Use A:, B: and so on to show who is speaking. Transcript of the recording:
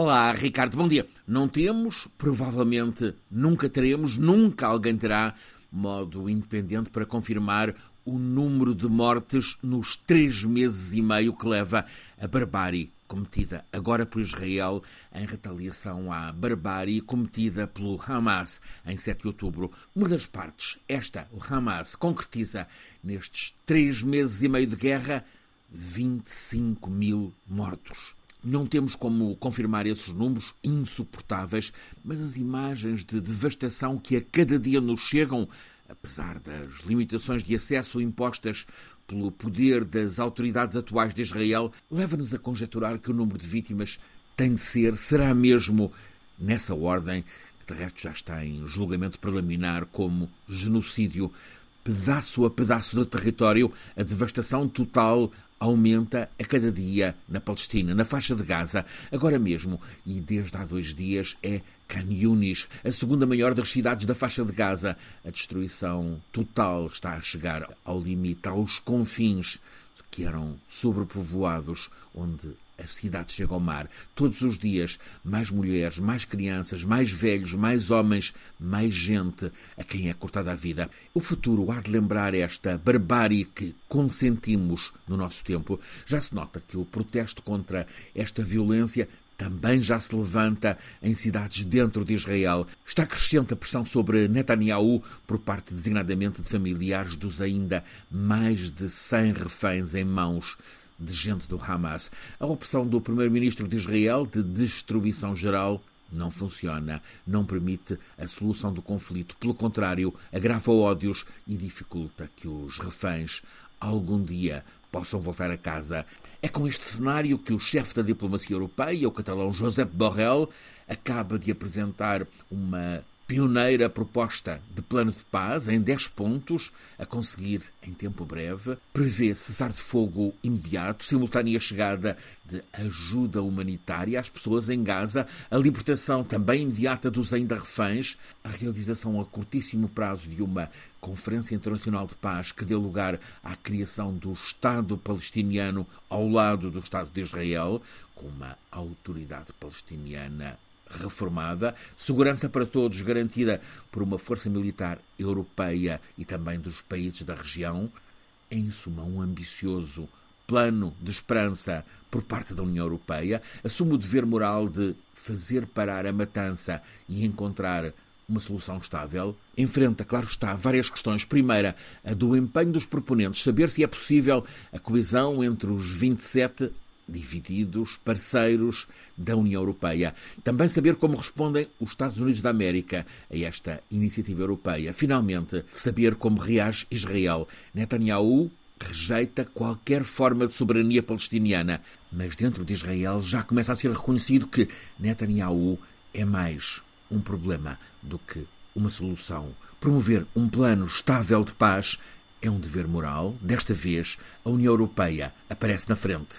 A: Olá, Ricardo, bom dia. Não temos, provavelmente nunca teremos, nunca alguém terá modo independente para confirmar o número de mortes nos três meses e meio que leva a barbárie cometida agora por Israel em retaliação à barbárie cometida pelo Hamas em 7 de outubro. Uma das partes, esta, o Hamas, concretiza nestes três meses e meio de guerra 25 mil mortos. Não temos como confirmar esses números insuportáveis, mas as imagens de devastação que a cada dia nos chegam, apesar das limitações de acesso impostas pelo poder das autoridades atuais de Israel, leva-nos a conjecturar que o número de vítimas tem de ser, será mesmo nessa ordem, que de resto já está em julgamento preliminar como genocídio pedaço a pedaço do território, a devastação total aumenta a cada dia na Palestina, na faixa de Gaza. Agora mesmo, e desde há dois dias, é Khan Yunis, a segunda maior das cidades da faixa de Gaza. A destruição total está a chegar ao limite, aos confins que eram sobrepovoados, onde as cidades chegam ao mar. Todos os dias, mais mulheres, mais crianças, mais velhos, mais homens, mais gente a quem é cortada a vida. O futuro há de lembrar esta barbárie que consentimos no nosso tempo. Já se nota que o protesto contra esta violência também já se levanta em cidades dentro de Israel. Está crescente a pressão sobre Netanyahu por parte designadamente de familiares dos ainda mais de 100 reféns em mãos de gente do Hamas. A opção do primeiro-ministro de Israel de destruição geral não funciona, não permite a solução do conflito. Pelo contrário, agrava ódios e dificulta que os reféns algum dia possam voltar a casa. É com este cenário que o chefe da diplomacia europeia, o catalão Josep Borrell, acaba de apresentar uma pioneira proposta de plano de paz em 10 pontos, a conseguir em tempo breve, prevê cessar de fogo imediato, simultânea chegada de ajuda humanitária às pessoas em Gaza, a libertação também imediata dos ainda reféns, a realização a curtíssimo prazo de uma Conferência Internacional de Paz que dê lugar à criação do Estado palestiniano ao lado do Estado de Israel, com uma autoridade palestiniana reformada, segurança para todos garantida por uma força militar europeia e também dos países da região, em suma, um ambicioso plano de esperança por parte da União Europeia, assume o dever moral de fazer parar a matança e encontrar uma solução estável. Enfrenta, claro está, várias questões. Primeira, a do empenho dos proponentes, saber se é possível a coesão entre os 27 divididos, parceiros da União Europeia. Também saber como respondem os Estados Unidos da América a esta iniciativa europeia. Finalmente, saber como reage Israel. Netanyahu rejeita qualquer forma de soberania palestiniana, mas dentro de Israel já começa a ser reconhecido que Netanyahu é mais um problema do que uma solução. Promover um plano estável de paz é um dever moral. Desta vez, a União Europeia aparece na frente.